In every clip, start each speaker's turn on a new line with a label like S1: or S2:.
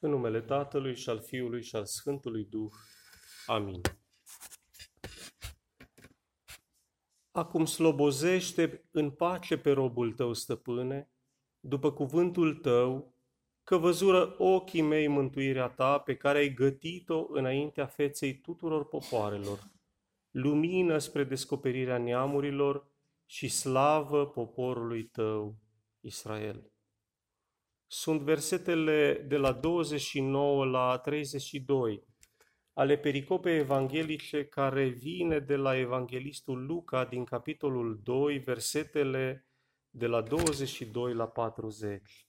S1: În numele Tatălui și al Fiului și al Sfântului Duh. Amin. Acum slobozește în pace pe robul tău, stăpâne, după cuvântul tău, că văzură ochii mei mântuirea ta pe care ai gătit-o înaintea feței tuturor popoarelor, lumină spre descoperirea neamurilor și slavă poporului tău, Israel sunt versetele de la 29 la 32 ale pericopei evanghelice care vine de la evanghelistul Luca din capitolul 2, versetele de la 22 la 40.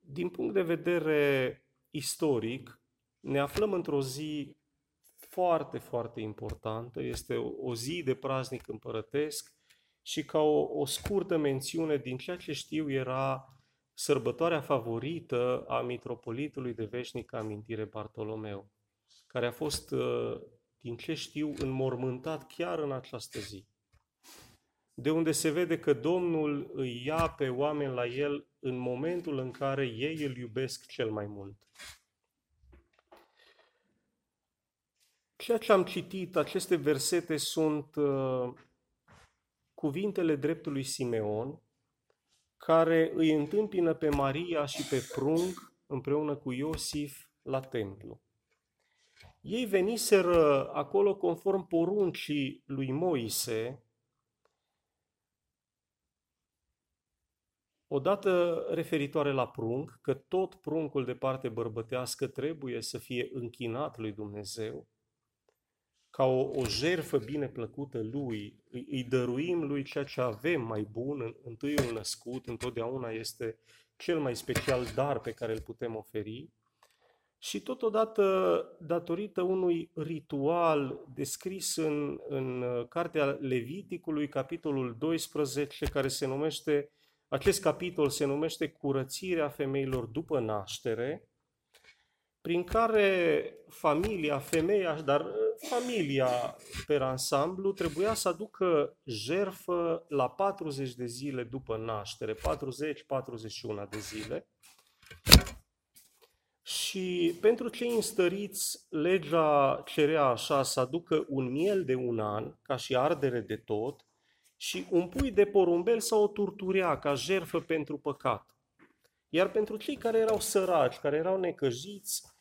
S1: Din punct de vedere istoric, ne aflăm într-o zi foarte, foarte importantă. Este o zi de praznic împărătesc și ca o, o scurtă mențiune din ceea ce știu era sărbătoarea favorită a mitropolitului de veșnică amintire Bartolomeu, care a fost, uh, din ce știu, înmormântat chiar în această zi. De unde se vede că Domnul îi ia pe oameni la el în momentul în care ei îl iubesc cel mai mult. Ceea ce am citit, aceste versete sunt uh, cuvintele dreptului Simeon, care îi întâmpină pe Maria și pe prunc împreună cu Iosif la templu. Ei veniseră acolo conform poruncii lui Moise, odată referitoare la prunc, că tot pruncul de parte bărbătească trebuie să fie închinat lui Dumnezeu, ca o, o jerfă bine plăcută lui, îi, îi dăruim lui ceea ce avem mai bun, întâiul născut, întotdeauna este cel mai special dar pe care îl putem oferi, și totodată datorită unui ritual descris în, în Cartea Leviticului, capitolul 12, care se numește, acest capitol se numește Curățirea femeilor după naștere, prin care familia, femeia, dar familia pe ansamblu trebuia să aducă jerfă la 40 de zile după naștere, 40-41 de zile. Și pentru cei înstăriți, legea cerea așa să aducă un miel de un an, ca și ardere de tot, și un pui de porumbel sau o turturea ca jerfă pentru păcat. Iar pentru cei care erau săraci, care erau necăjiți, Ă,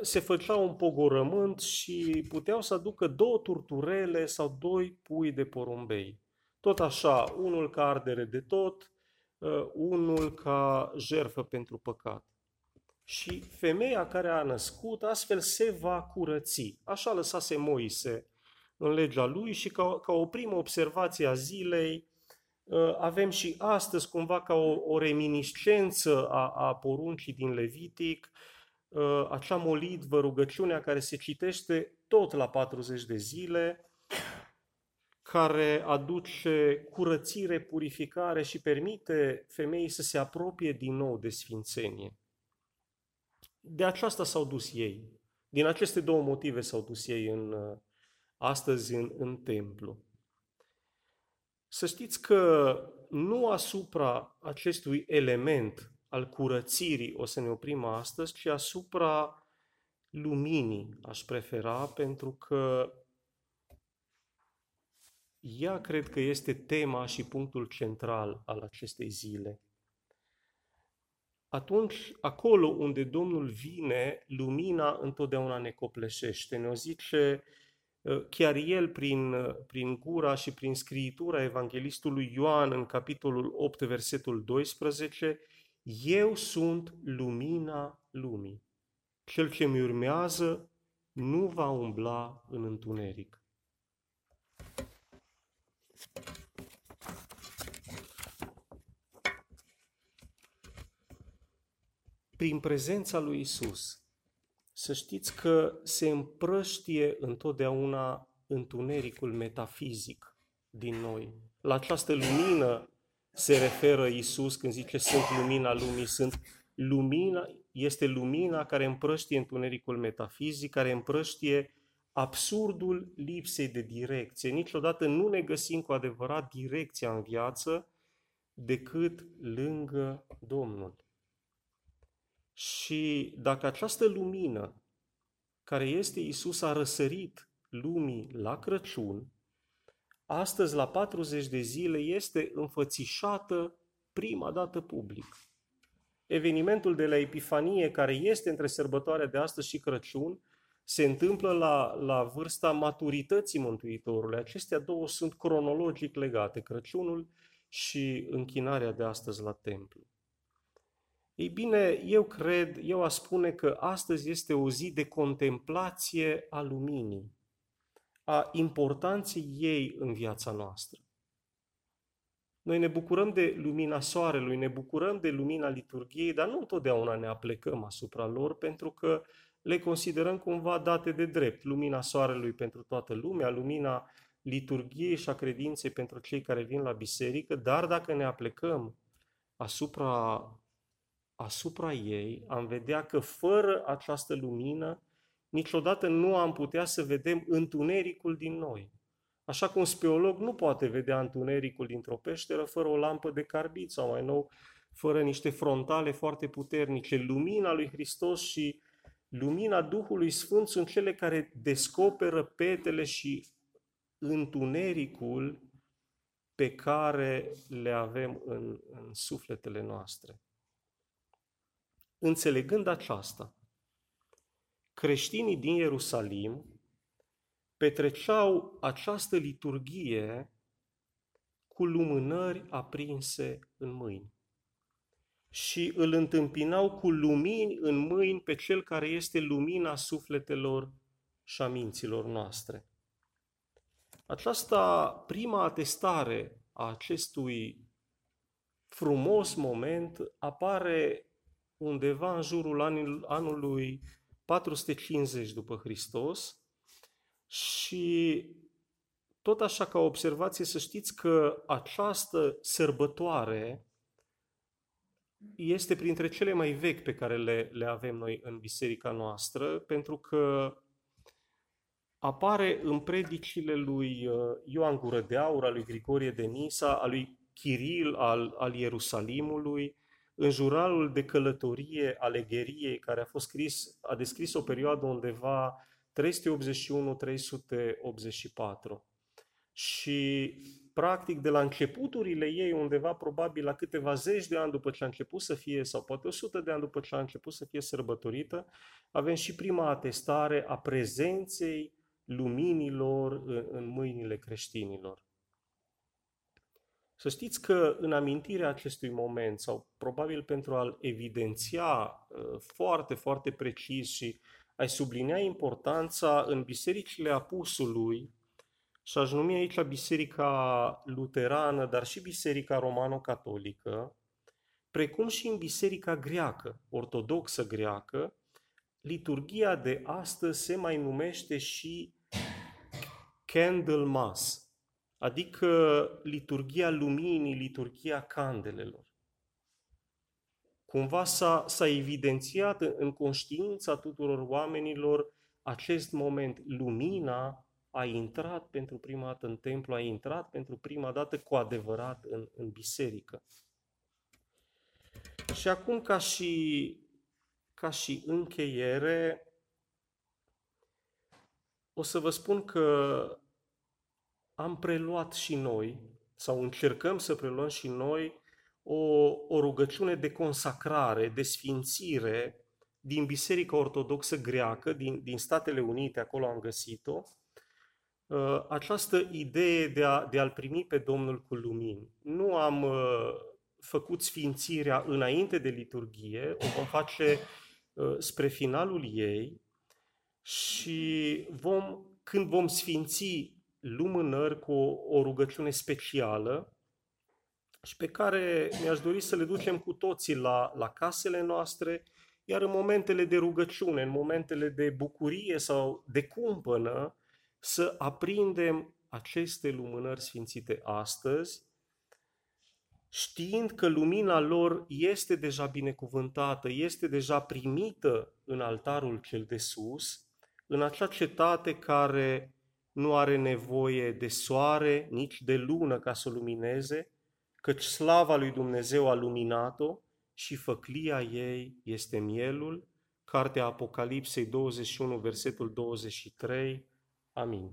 S1: se făcea un pogorământ și puteau să aducă două turturele sau doi pui de porumbei. Tot așa, unul ca ardere de tot, ă, unul ca jerfă pentru păcat. Și femeia care a născut astfel se va curăți. Așa lăsase Moise în legea lui și ca, ca o primă observație a zilei, ă, avem și astăzi cumva ca o, o reminiscență a, a poruncii din Levitic, Uh, acea molitvă, rugăciunea care se citește tot la 40 de zile, care aduce curățire, purificare și permite femeii să se apropie din nou de sfințenie. De aceasta s-au dus ei. Din aceste două motive s-au dus ei în, uh, astăzi în, în templu. Să știți că nu asupra acestui element al curățirii o să ne oprim astăzi, ci asupra luminii aș prefera, pentru că ea cred că este tema și punctul central al acestei zile. Atunci, acolo unde Domnul vine, lumina întotdeauna ne copleșește. Ne-o zice ă, chiar el prin, prin gura și prin scriitura evanghelistului Ioan în capitolul 8, versetul 12, eu sunt lumina lumii. Cel ce mi urmează nu va umbla în întuneric. Prin prezența lui Isus, să știți că se împrăștie întotdeauna întunericul metafizic din noi. La această lumină se referă Isus când zice sunt lumina lumii, sunt lumina, este lumina care împrăștie întunericul metafizic, care împrăștie absurdul lipsei de direcție. Niciodată nu ne găsim cu adevărat direcția în viață decât lângă Domnul. Și dacă această lumină care este Isus a răsărit lumii la Crăciun, astăzi la 40 de zile este înfățișată prima dată public. Evenimentul de la Epifanie, care este între sărbătoarea de astăzi și Crăciun, se întâmplă la, la vârsta maturității Mântuitorului. Acestea două sunt cronologic legate, Crăciunul și închinarea de astăzi la templu. Ei bine, eu cred, eu aș spune că astăzi este o zi de contemplație a luminii, a importanței ei în viața noastră. Noi ne bucurăm de lumina soarelui, ne bucurăm de lumina liturgiei, dar nu întotdeauna ne aplecăm asupra lor pentru că le considerăm cumva date de drept. Lumina soarelui pentru toată lumea, lumina liturgiei și a credinței pentru cei care vin la biserică, dar dacă ne aplecăm asupra, asupra ei, am vedea că fără această lumină, niciodată nu am putea să vedem întunericul din noi. Așa cum speolog nu poate vedea întunericul dintr-o peșteră fără o lampă de carbid sau mai nou, fără niște frontale foarte puternice. Lumina lui Hristos și lumina Duhului Sfânt sunt cele care descoperă petele și întunericul pe care le avem în, în sufletele noastre. Înțelegând aceasta, creștinii din Ierusalim petreceau această liturghie cu lumânări aprinse în mâini și îl întâmpinau cu lumini în mâini pe cel care este lumina sufletelor și a minților noastre. Aceasta prima atestare a acestui frumos moment apare undeva în jurul anului 450 după Hristos și tot așa ca observație să știți că această sărbătoare este printre cele mai vechi pe care le, le avem noi în biserica noastră, pentru că apare în predicile lui uh, Ioan Gură de Aur, al lui Grigorie de Nisa, al lui Chiril al, al Ierusalimului, în jurnalul de călătorie Alegheriei, care a fost scris, a descris o perioadă undeva 381-384. Și practic de la începuturile ei, undeva probabil la câteva zeci de ani după ce a început să fie, sau poate 100 de ani după ce a început să fie sărbătorită, avem și prima atestare a prezenței luminilor în mâinile creștinilor. Să știți că în amintirea acestui moment, sau probabil pentru a-l evidenția uh, foarte, foarte precis și a-i sublinea importanța în bisericile apusului, și aș numi aici Biserica Luterană, dar și Biserica Romano-Catolică, precum și în Biserica Greacă, Ortodoxă Greacă, liturgia de astăzi se mai numește și Candle Mass, adică liturgia luminii, liturgia candelelor. Cumva s-a, s-a evidențiat în conștiința tuturor oamenilor acest moment, lumina a intrat pentru prima dată în templu, a intrat pentru prima dată cu adevărat în, în biserică. Și acum, ca și, ca și încheiere, o să vă spun că am preluat și noi, sau încercăm să preluăm și noi, o, o rugăciune de consacrare, de sfințire din Biserica Ortodoxă Greacă, din, din Statele Unite, acolo am găsit-o, Uh, această idee de, a, de a-L primi pe Domnul cu lumini. Nu am uh, făcut sfințirea înainte de liturghie, o vom face uh, spre finalul ei și vom, când vom sfinți lumânări cu o, o rugăciune specială și pe care mi-aș dori să le ducem cu toții la, la casele noastre, iar în momentele de rugăciune, în momentele de bucurie sau de cumpănă, să aprindem aceste lumânări sfințite astăzi, știind că lumina lor este deja binecuvântată, este deja primită în altarul cel de sus, în acea cetate care nu are nevoie de soare, nici de lună ca să lumineze, căci slava lui Dumnezeu a luminat-o și făclia ei este mielul. Cartea Apocalipsei 21, versetul 23. Amin.